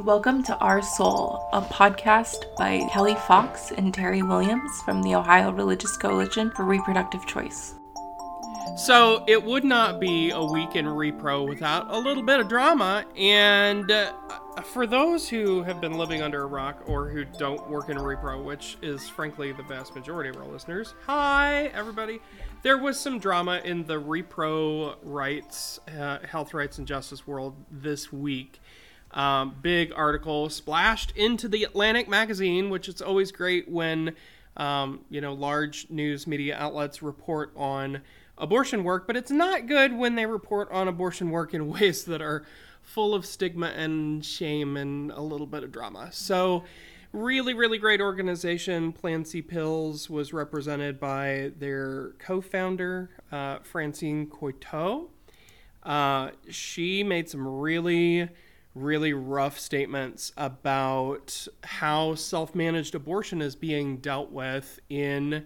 Welcome to Our Soul, a podcast by Kelly Fox and Terry Williams from the Ohio Religious Coalition for Reproductive Choice. So it would not be a week in repro without a little bit of drama. And uh, for those who have been living under a rock or who don't work in repro, which is frankly the vast majority of our listeners, hi everybody. There was some drama in the repro rights, uh, health rights, and justice world this week. Um, big article splashed into the Atlantic magazine, which is always great when um, you know large news media outlets report on abortion work, but it's not good when they report on abortion work in ways that are full of stigma and shame and a little bit of drama. So, really, really great organization. Plan C Pills was represented by their co founder, uh, Francine Coeytaux. Uh, she made some really, really rough statements about how self managed abortion is being dealt with in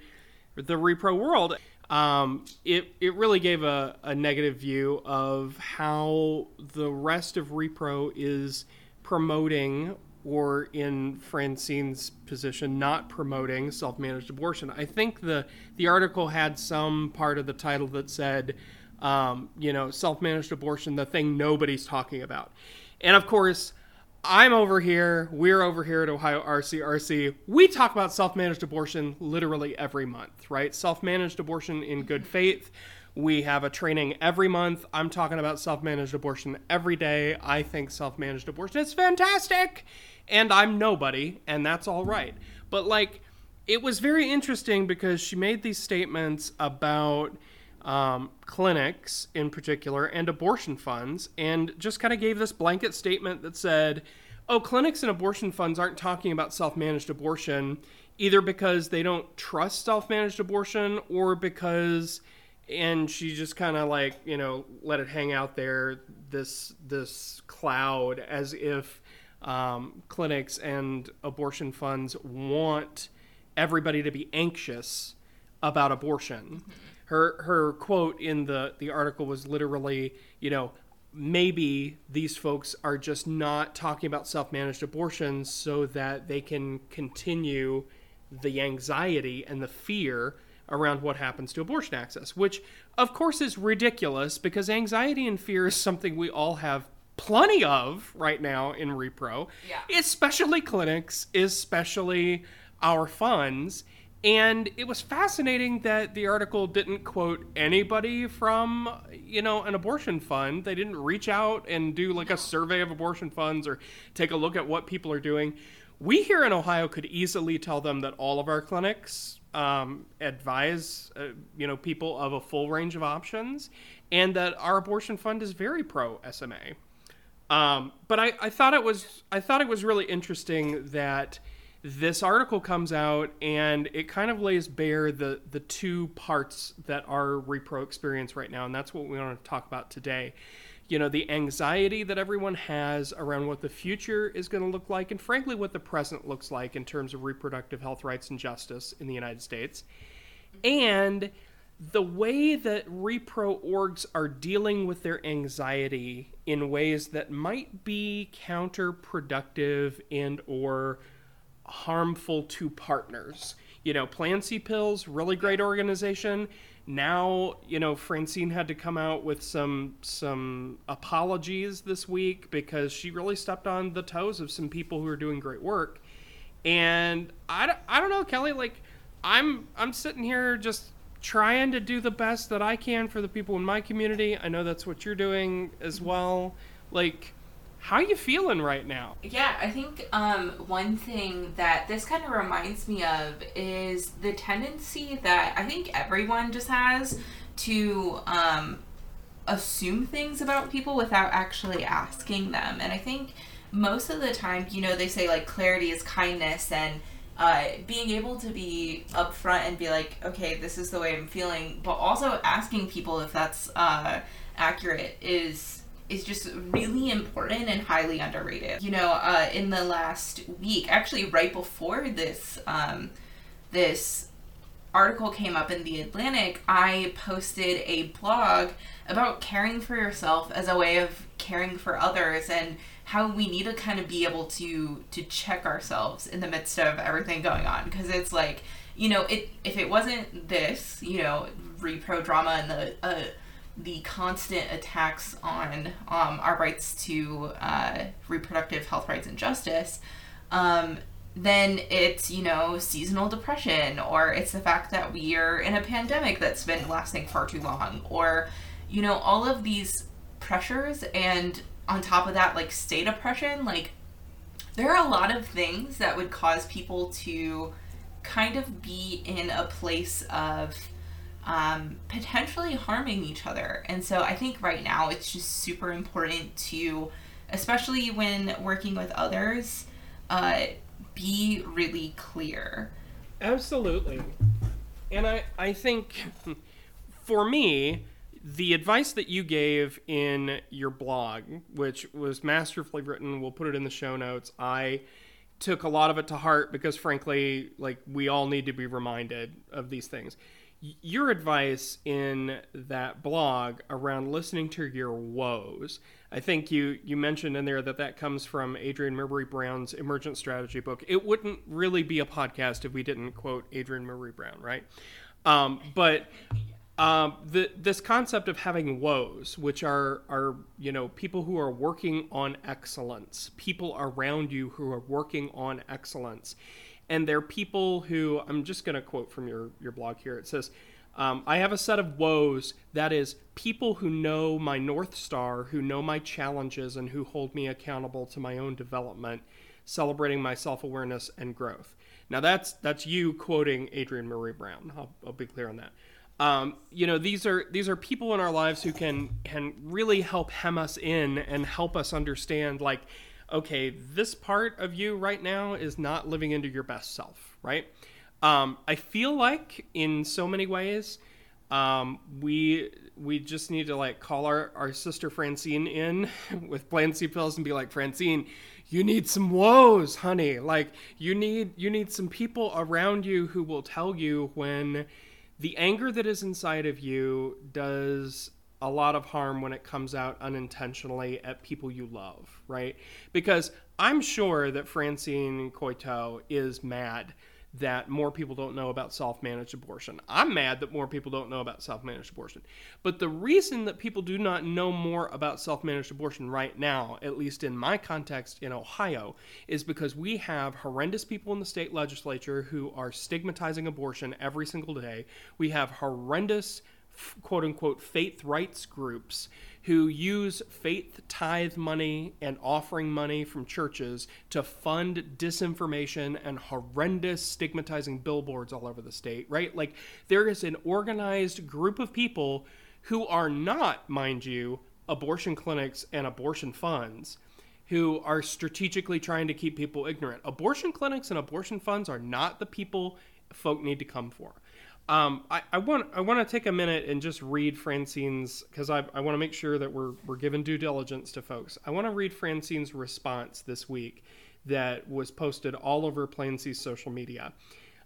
the repro world um, it, it really gave a, a negative view of how the rest of Repro is promoting, or in Francine's position, not promoting self managed abortion. I think the, the article had some part of the title that said, um, you know, self managed abortion, the thing nobody's talking about. And of course, I'm over here, we're over here at Ohio RCRC. We talk about self managed abortion literally every month, right? Self managed abortion in good faith. We have a training every month. I'm talking about self managed abortion every day. I think self managed abortion is fantastic. And I'm nobody, and that's all right. But, like, it was very interesting because she made these statements about um, clinics in particular and abortion funds, and just kind of gave this blanket statement that said, oh, clinics and abortion funds aren't talking about self managed abortion either because they don't trust self managed abortion or because. And she just kind of like you know let it hang out there this this cloud as if um, clinics and abortion funds want everybody to be anxious about abortion. Mm-hmm her her quote in the the article was literally, you know, maybe these folks are just not talking about self-managed abortions so that they can continue the anxiety and the fear around what happens to abortion access, which of course is ridiculous because anxiety and fear is something we all have plenty of right now in repro, yeah. especially clinics, especially our funds. And it was fascinating that the article didn't quote anybody from, you know, an abortion fund. They didn't reach out and do like a survey of abortion funds or take a look at what people are doing. We here in Ohio could easily tell them that all of our clinics um, advise, uh, you know, people of a full range of options, and that our abortion fund is very pro SMA. Um, but I, I thought it was I thought it was really interesting that this article comes out and it kind of lays bare the the two parts that are repro experience right now and that's what we want to talk about today. You know the anxiety that everyone has around what the future is going to look like and frankly what the present looks like in terms of reproductive health rights and justice in the united states and the way that repro orgs are dealing with their anxiety in ways that might be counterproductive and or harmful to partners. You know, Plan C Pills, really great organization. Now, you know, Francine had to come out with some some apologies this week because she really stepped on the toes of some people who are doing great work. And I, I don't know, Kelly, like I'm I'm sitting here just trying to do the best that I can for the people in my community. I know that's what you're doing as mm-hmm. well. Like how are you feeling right now? Yeah, I think um, one thing that this kind of reminds me of is the tendency that I think everyone just has to um, assume things about people without actually asking them. And I think most of the time, you know, they say like clarity is kindness and uh, being able to be upfront and be like, okay, this is the way I'm feeling, but also asking people if that's uh, accurate is is just really important and highly underrated. You know, uh, in the last week, actually right before this um, this article came up in the Atlantic, I posted a blog about caring for yourself as a way of caring for others and how we need to kind of be able to to check ourselves in the midst of everything going on because it's like you know it if it wasn't this you know repro drama and the uh, the constant attacks on um, our rights to uh, reproductive health rights and justice um, then it's you know seasonal depression or it's the fact that we are in a pandemic that's been lasting far too long or you know all of these pressures and on top of that like state oppression like there are a lot of things that would cause people to kind of be in a place of um, potentially harming each other and so i think right now it's just super important to especially when working with others uh, be really clear Absolutely. And I, I think for me, the advice that you gave in your blog, which was masterfully written, we'll put it in the show notes. I took a lot of it to heart because, frankly, like we all need to be reminded of these things. Your advice in that blog around listening to your woes, I think you you mentioned in there that that comes from Adrienne Maree Brown's Emergent Strategy book. It wouldn't really be a podcast if we didn't quote Adrienne Maree Brown, right? Um, but um, the, this concept of having woes, which are are you know people who are working on excellence, people around you who are working on excellence, and they're people who I'm just going to quote from your your blog here. It says. Um, I have a set of woes that is people who know my North Star, who know my challenges, and who hold me accountable to my own development, celebrating my self awareness and growth. Now, that's, that's you quoting Adrienne Maree Brown. I'll, I'll be clear on that. Um, you know, these are these are people in our lives who can can really help hem us in and help us understand, like, okay, this part of you right now is not living into your best self, right? Um, I feel like in so many ways, um, we we just need to like call our, our sister Francine in with Plan C pills and be like, Francine, you need some woes, honey. Like you need you need some people around you who will tell you when the anger that is inside of you does a lot of harm when it comes out unintentionally at people you love, right? Because I'm sure that Francine Coeytaux is mad that more people don't know about self managed abortion. I'm mad that more people don't know about self managed abortion. But the reason that people do not know more about self managed abortion right now, at least in my context in Ohio, is because we have horrendous people in the state legislature who are stigmatizing abortion every single day. We have horrendous quote unquote faith rights groups who use faith tithe money and offering money from churches to fund disinformation and horrendous stigmatizing billboards all over the state, right? Like there is an organized group of people who are not, mind you, abortion clinics and abortion funds who are strategically trying to keep people ignorant. Abortion clinics and abortion funds are not the people folk need to come for. Um, I, I, want I want to take a minute and just read Francine's because I, I want to make sure that we're we're giving due diligence to folks. I want to read Francine's response this week that was posted all over Plan C's social media.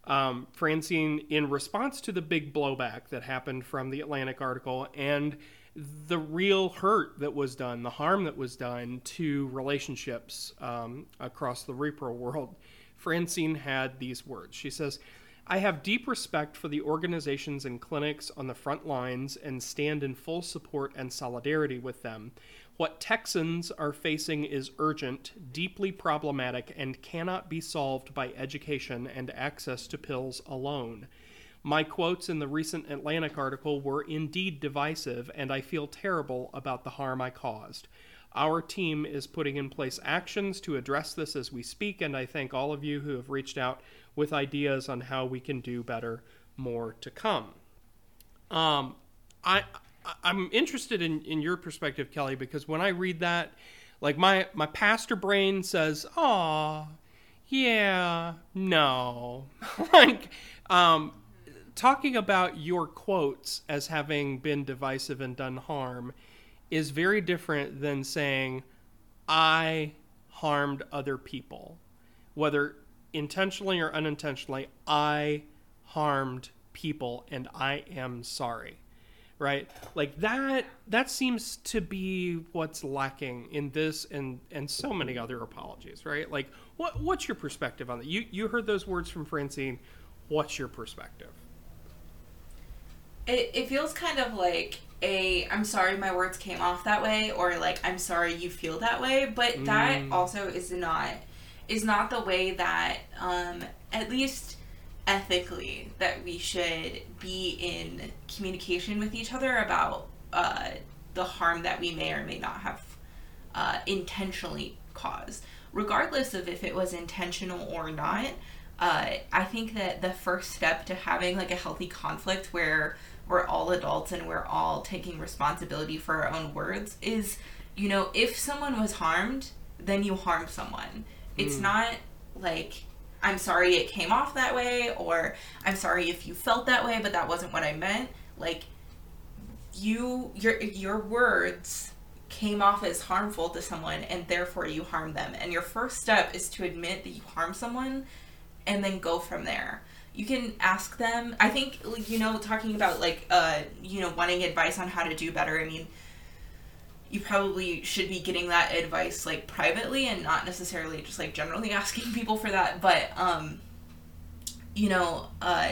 Um, Francine, in response to the big blowback that happened from the Atlantic article and the real hurt that was done, the harm that was done to relationships um, across the repro world, Francine had these words. She says. I have deep respect for the organizations and clinics on the front lines and stand in full support and solidarity with them. What Texans are facing is urgent, deeply problematic, and cannot be solved by education and access to pills alone. My quotes in the recent Atlantic article were indeed divisive, and I feel terrible about the harm I caused. Our team is putting in place actions to address this as we speak, and I thank all of you who have reached out with ideas on how we can do better more to come. Um, I I'm interested in, in your perspective, Kelly, because when I read that, like my my pastor brain says, "Oh, yeah, no," like um, talking about your quotes as having been divisive and done harm is very different than saying, "I harmed other people," whether intentionally or unintentionally, I harmed people and I am sorry. right? Like that that seems to be what's lacking in this and and so many other apologies, right? Like what what's your perspective on that? You you heard those words from Francine. What's your perspective? It it feels kind of like a I'm sorry my words came off that way or like I'm sorry you feel that way, but that Mm. also is not is not the way that um at least ethically that we should be in communication with each other about uh, the harm that we may or may not have uh, intentionally caused. Regardless of if it was intentional or not, uh, I think that the first step to having like a healthy conflict where we're all adults and we're all taking responsibility for our own words is, you know, if someone was harmed, then you harm someone. It's hmm. not like I'm sorry it came off that way, or I'm sorry if you felt that way, but that wasn't what I meant. Like you, your your words came off as harmful to someone, and therefore you harm them. And your first step is to admit that you harm someone, and then go from there. You can ask them. I think you know, talking about like uh, you know, wanting advice on how to do better. I mean, you probably should be getting that advice like privately and not necessarily just like generally asking people for that but um you know uh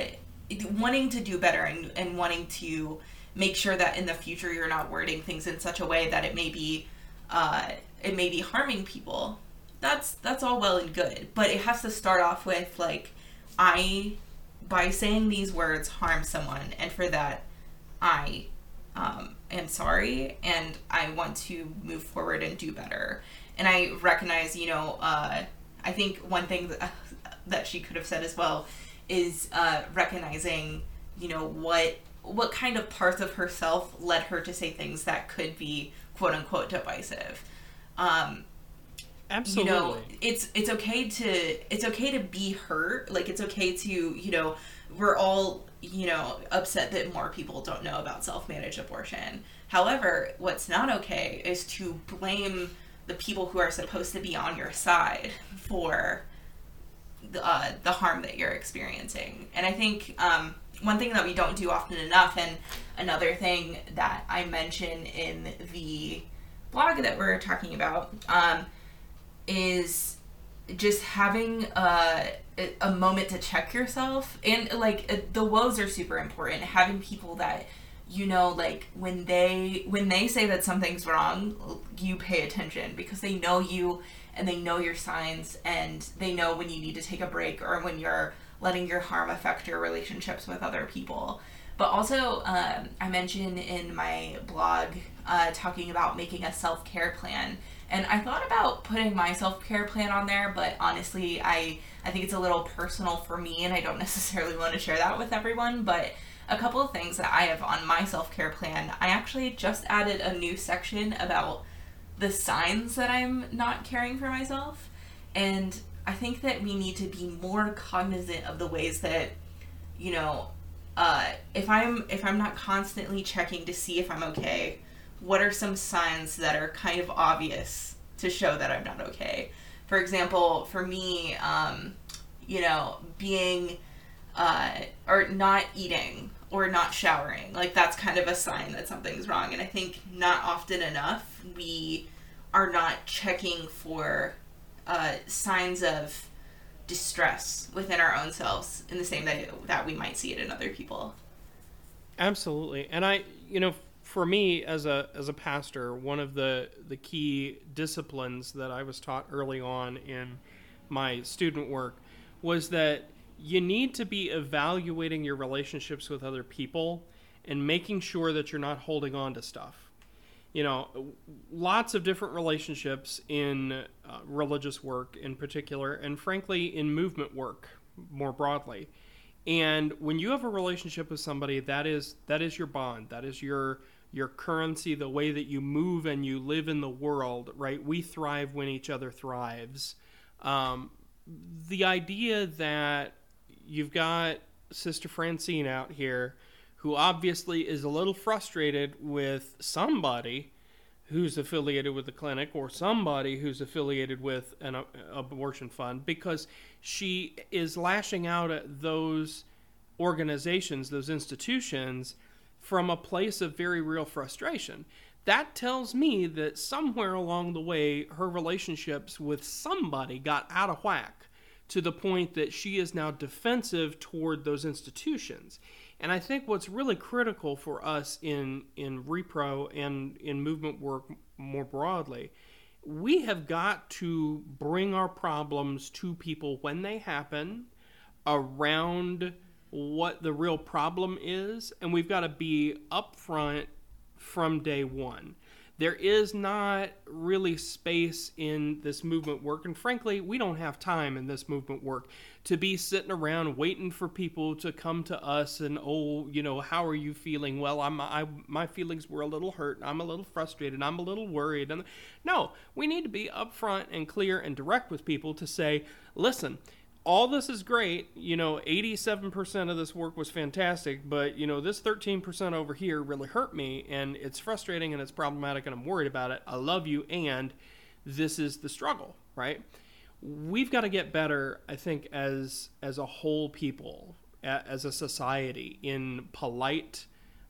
wanting to do better and, and wanting to make sure that in the future you're not wording things in such a way that it may be uh it may be harming people that's that's all well and good but it has to start off with like i by saying these words harm someone and for that i um, am sorry and I want to move forward and do better. And I recognize, you know, uh, I think one thing that, that she could have said as well is uh, recognizing, you know, what what kind of parts of herself led her to say things that could be quote unquote divisive. Um, Absolutely. you know it's it's okay to it's okay to be hurt. Like it's okay to you know we're all you know upset that more people don't know about self-managed abortion. However what's not okay is to blame the people who are supposed to be on your side for the, uh, the harm that you're experiencing. And i think um, one thing that we don't do often enough and another thing that i mention in the blog that we're talking about um, is just having a, a moment to check yourself. And like uh, the woes are super important. Having people that you know like when they when they say that something's wrong you pay attention because they know you and they know your signs and they know when you need to take a break or when you're letting your harm affect your relationships with other people. But also um, i mentioned in my blog uh, talking about making a self-care plan and I thought about putting my self care plan on there, but honestly, I I think it's a little personal for me, and I don't necessarily want to share that with everyone. But a couple of things that I have on my self care plan, I actually just added a new section about the signs that I'm not caring for myself, and I think that we need to be more cognizant of the ways that, you know, uh, if I'm if I'm not constantly checking to see if I'm okay, what are some signs that are kind of obvious to show that I'm not okay? For example, for me, um, you know, being uh, or not eating or not showering, like that's kind of a sign that something's wrong. And I think not often enough we are not checking for uh, signs of distress within our own selves in the same way that we might see it in other people. Absolutely. And I, you know, for me as a as a pastor, one of the the key disciplines that I was taught early on in my student work was that you need to be evaluating your relationships with other people and making sure that you're not holding on to stuff. You know, lots of different relationships in uh, religious work in particular, and frankly, in movement work more broadly. And when you have a relationship with somebody, that is that is your bond. That is your your currency, the way that you move and you live in the world, right? We thrive when each other thrives. Um, the idea that you've got Sister Francine out here who obviously is a little frustrated with somebody who's affiliated with the clinic or somebody who's affiliated with an abortion fund because she is lashing out at those organizations, those institutions from a place of very real frustration. That tells me that somewhere along the way, her relationships with somebody got out of whack to the point that she is now defensive toward those institutions. And I think what's really critical for us in, in repro and in movement work more broadly, we have got to bring our problems to people when they happen around what the real problem is, and we've got to be upfront from day one. There is not really space in this movement work, and frankly, we don't have time in this movement work to be sitting around waiting for people to come to us and oh, you know, how are you feeling? Well, I'm I, my feelings were a little hurt. I'm a little frustrated. I'm a little worried. And no, we need to be upfront and clear and direct with people to say, listen, all this is great. You know, 87% of this work was fantastic, but, you know, this 13% over here really hurt me, and it's frustrating and it's problematic, and I'm worried about it. I love you, and this is the struggle, right? We've got to get better, I think, as as a whole people, as a society, in polite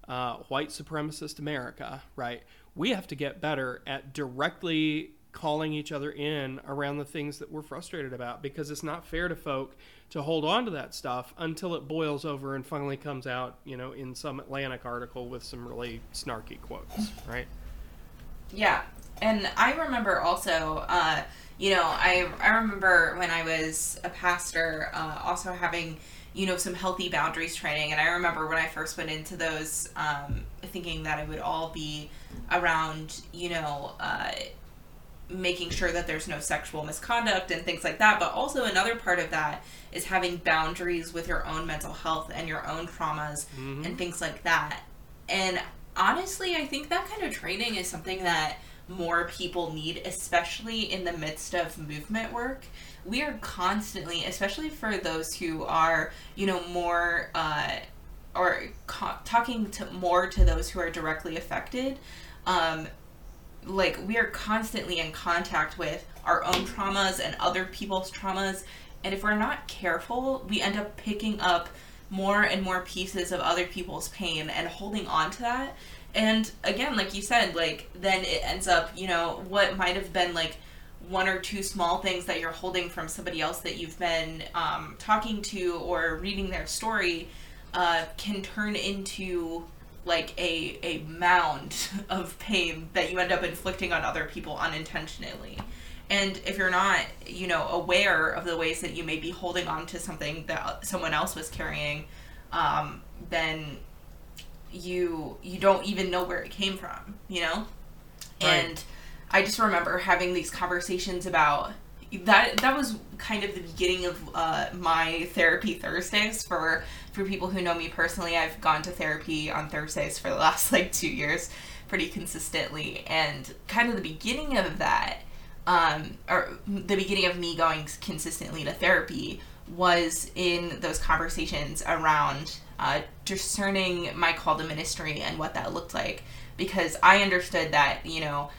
uh, white supremacist America, right? We have to get better at directly calling each other in around the things that we're frustrated about because it's not fair to folk to hold on to that stuff until it boils over and finally comes out, you know, in some Atlantic article with some really snarky quotes, right? Yeah. And I remember also, uh, you know, I, I remember when I was a pastor, uh, also having, you know, some healthy boundaries training. And I remember when I first went into those, um, thinking that it would all be around, you know, uh, making sure that there's no sexual misconduct and things like that. But also, another part of that is having boundaries with your own mental health and your own traumas mm-hmm. and things like that. And honestly, I think that kind of training is something that more people need, especially in the midst of movement work. We are constantly, especially for those who are, you know, more. Uh, or co- talking to more to those who are directly affected um, like we are constantly in contact with our own traumas and other people's traumas. And if we're not careful we end up picking up more and more pieces of other people's pain and holding on to that. And again like you said like then it ends up you know what might have been like one or two small things that you're holding from somebody else that you've been um, talking to or reading their story uh, can turn into like a a mound of pain that you end up inflicting on other people unintentionally. And if you're not, you know, aware of the ways that you may be holding on to something that someone else was carrying, um, then you you don't even know where it came from, you know. Right. And I just remember having these conversations about that. That was kind of the beginning of uh, my therapy Thursdays for for people who know me personally, I've gone to therapy on Thursdays for the last like two years pretty consistently. And kind of the beginning of that, um, or the beginning of me going consistently to therapy was in those conversations around uh, discerning my call to ministry and what that looked like. Because I understood that, you know,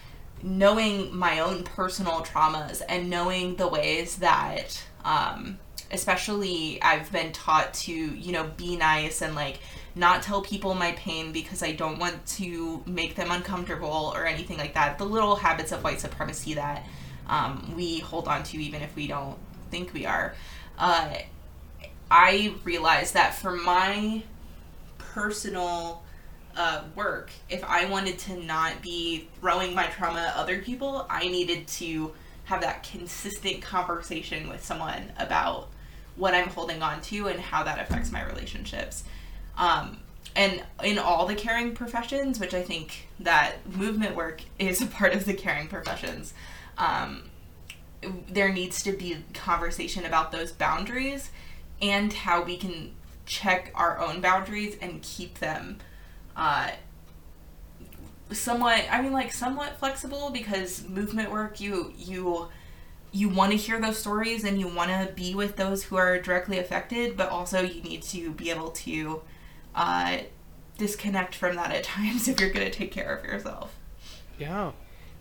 knowing my own personal traumas and knowing the ways that um, especially I've been taught to, you know, be nice and like not tell people my pain because I don't want to make them uncomfortable or anything like that. The little habits of white supremacy that um, we hold on to even if we don't think we are. Uh, I realized that for my personal uh, work, if I wanted to not be throwing my trauma at other people, I needed to have that consistent conversation with someone about what I'm holding on to and how that affects my relationships. Um, and in all the caring professions, which I think that movement work is a part of the caring professions, um, there needs to be conversation about those boundaries and how we can check our own boundaries and keep them uh, somewhat i mean like somewhat flexible because movement work you you you want to hear those stories and you want to be with those who are directly affected, but also you need to be able to uh, disconnect from that at times if you're going to take care of yourself. Yeah.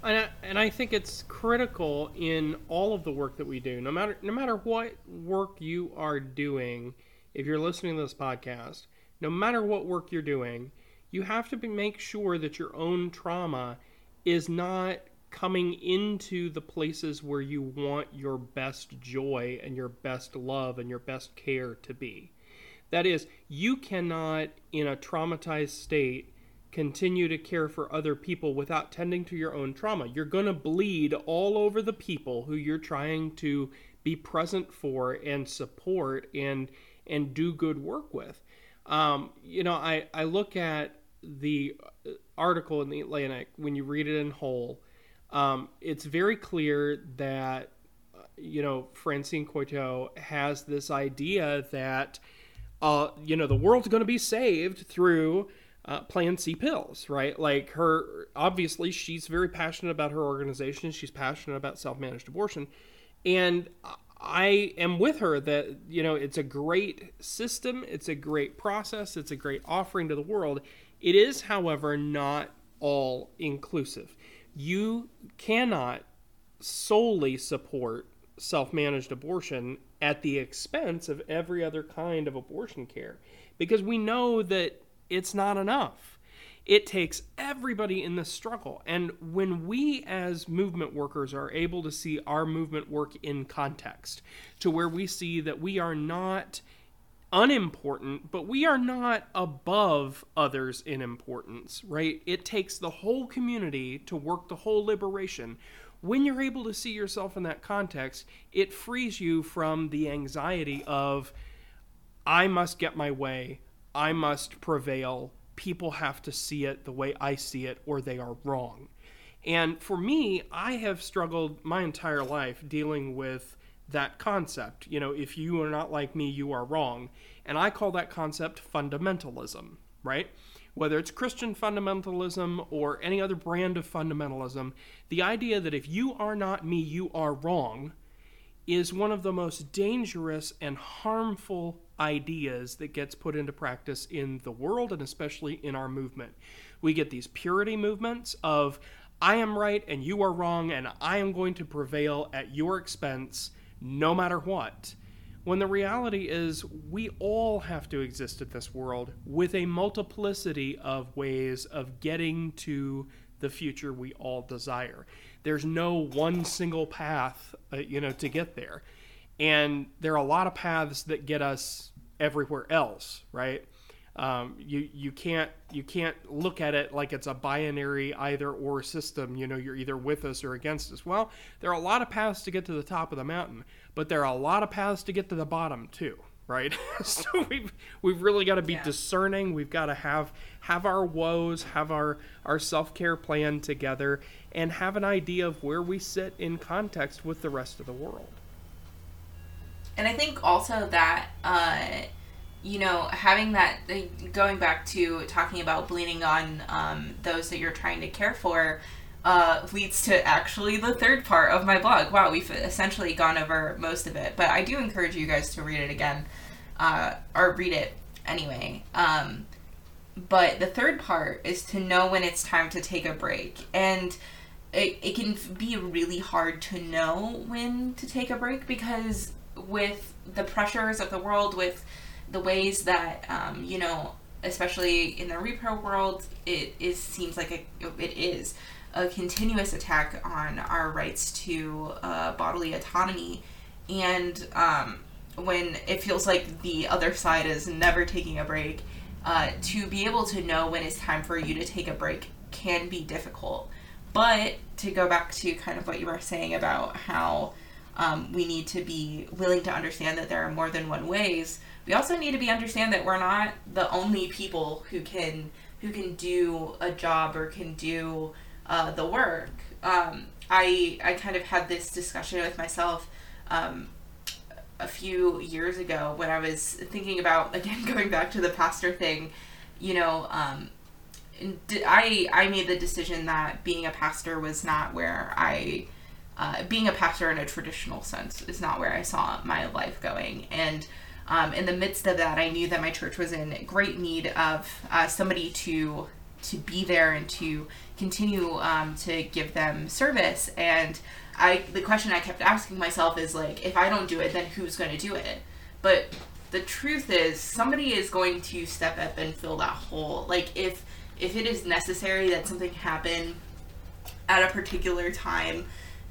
And I, and I think it's critical in all of the work that we do, no matter no matter what work you are doing. If you're listening to this podcast, no matter what work you're doing, you have to be, make sure that your own trauma is not coming into the places where you want your best joy and your best love and your best care to be. That is, you cannot, in a traumatized state, continue to care for other people without tending to your own trauma. You're going to bleed all over the people who you're trying to be present for and support and and do good work with. Um, you know, I, I look at the article in the Atlantic when you read it in whole um, it's very clear that uh, you know Francine Coeytaux has this idea that uh, you know the world's going to be saved through uh, Plan C pills, right? Like her, obviously, she's very passionate about her organization. She's passionate about self-managed abortion, and I am with her that you know it's a great system, it's a great process, it's a great offering to the world. It is, however, not all inclusive you cannot solely support self managed abortion at the expense of every other kind of abortion care because we know that it's not enough. It takes everybody in the struggle. And when we, as movement workers, are able to see our movement work in context, to where we see that we are not unimportant, but we are not above others in importance, right? It takes the whole community to work the whole liberation. When you're able to see yourself in that context, it frees you from the anxiety of, I must get my way, I must prevail, people have to see it the way I see it, or they are wrong. And for me, I have struggled my entire life dealing with that concept. You know, if you are not like me, you are wrong. And I call that concept fundamentalism, right? Whether it's Christian fundamentalism or any other brand of fundamentalism, the idea that if you are not me, you are wrong is one of the most dangerous and harmful ideas that gets put into practice in the world and especially in our movement. We get these purity movements of I am right and you are wrong and I am going to prevail at your expense no matter what. When the reality is, we all have to exist in this world with a multiplicity of ways of getting to the future we all desire. There's no one single path, uh, you know, to get there. And there are a lot of paths that get us everywhere else, right? Um, you you can't you can't look at it like it's a binary either or system. You know, you're either with us or against us. Well, there are a lot of paths to get to the top of the mountain, but there are a lot of paths to get to the bottom too. Right, so we've we've really got to be yeah. discerning. We've got to have have our woes, have our our self care plan together, and have an idea of where we sit in context with the rest of the world. And I think also that. Uh, you know, having that, going back to talking about bleeding on um, those that you're trying to care for, uh, leads to actually the third part of my blog. Wow, we've essentially gone over most of it, but I do encourage you guys to read it again, uh, or read it anyway. Um, but the third part is to know when it's time to take a break. And it, it can be really hard to know when to take a break because with the pressures of the world, with the ways that um, you know, especially in the repro world, it is seems like it is a continuous attack on our rights to uh, bodily autonomy, and um, when it feels like the other side is never taking a break, uh, to be able to know when it's time for you to take a break can be difficult. But to go back to kind of what you were saying about how um, we need to be willing to understand that there are more than one ways we also need to be understand that we're not the only people who can who can do a job or can do uh, the work. Um, I I kind of had this discussion with myself um, a few years ago when I was thinking about again going back to the pastor thing. You know, um, I I made the decision that being a pastor was not where I. Uh, being a pastor in a traditional sense is not where I saw my life going, and um, in the midst of that, I knew that my church was in great need of uh, somebody to to be there and to continue um, to give them service. And I, the question I kept asking myself is like, if I don't do it, then who's going to do it? But the truth is, somebody is going to step up and fill that hole. Like if if it is necessary that something happen at a particular time,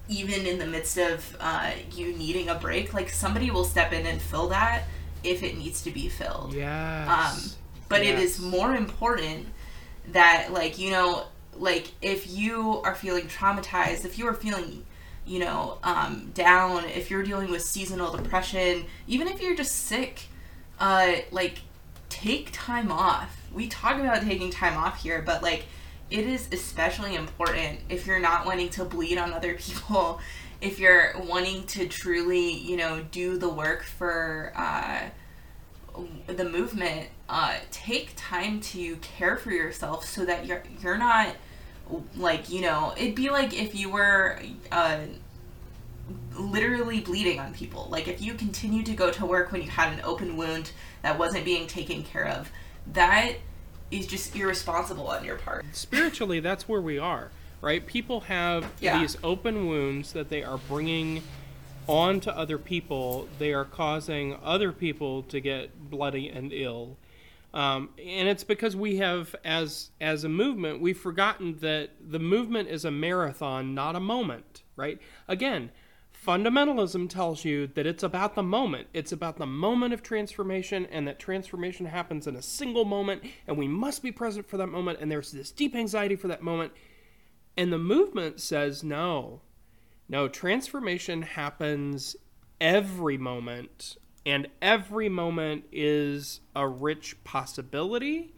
even in the midst of uh, you needing a break, like somebody will step in and fill that if it needs to be filled. Yes. Um, but it is more important that, like, you know, like if you are feeling traumatized, if you are feeling, you know, um, down, if you're dealing with seasonal depression, even if you're just sick, uh, like, take time off. We talk about taking time off here, but like, it is especially important if you're not wanting to bleed on other people, if you're wanting to truly, you know, do the work for uh, the movement. Uh, take time to care for yourself so that you're you're not like you know it'd be like if you were uh, literally bleeding on people. Like if you continue to go to work when you had an open wound that wasn't being taken care of, that is just irresponsible on your part. spiritually that's where we are right people have Yeah. these open wounds that they are bringing on to other people they are causing other people to get bloody and ill um, and it's because we have as as a movement we've forgotten that the movement is a marathon not a moment right again fundamentalism tells you that it's about the moment. It's about the moment of transformation and that transformation happens in a single moment and we must be present for that moment and there's this deep anxiety for that moment. And the movement says no. No transformation happens every moment and every moment is a rich possibility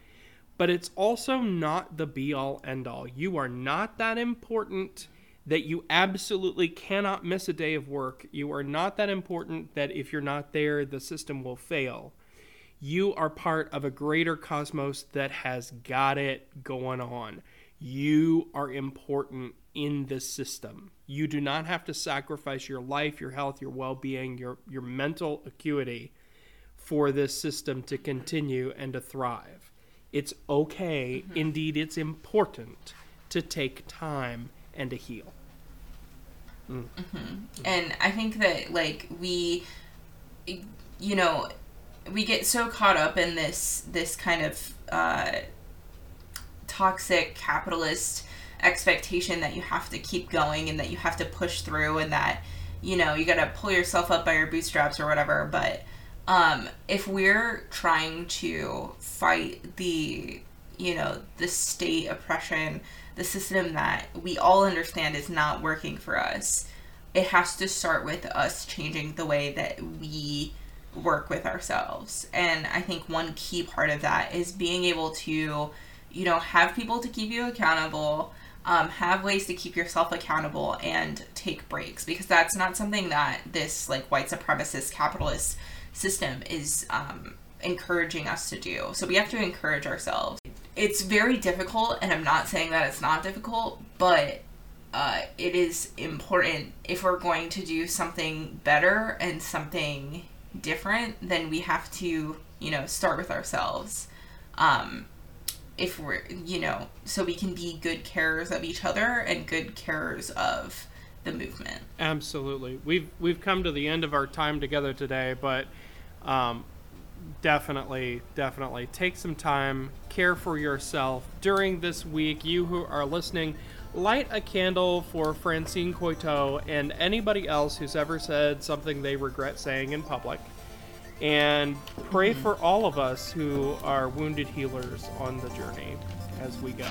but it's also not the be all end all you are not that important that you absolutely cannot miss a day of work. You are not that important that if you're not there, the system will fail. You are part of a greater cosmos that has got it going on. You are important in this system. You do not have to sacrifice your life, your health, your well being, your, your mental acuity for this system to continue and to thrive. It's okay, mm-hmm. indeed, it's important to take time and to heal. and i think that like we you know we get so caught up in this this kind of uh toxic capitalist expectation that you have to keep going and that you have to push through and that you know you got to pull yourself up by your bootstraps or whatever. But um if we're trying to fight the you know the state oppression the system that we all understand is not working for us it has to start with us changing the way that we work with ourselves. And I think one key part of that is being able to, you know, have people to keep you accountable, um, have ways to keep yourself accountable, and take breaks because that's not something that this like white supremacist capitalist system is um, encouraging us to do. So we have to encourage ourselves. It's very difficult, and I'm not saying that it's not difficult, but uh, it is important if we're going to do something better and something different then we have to you know start with ourselves um, if we're you know so we can be good carers of each other and good carers of the movement Absolutely. We've we've come to the end of our time together today, but um, definitely, definitely take some time, care for yourself during this week. You who are listening, light a candle for Francine Coeytaux and anybody else who's ever said something they regret saying in public. And pray mm-hmm. for all of us who are wounded healers on the journey as we go.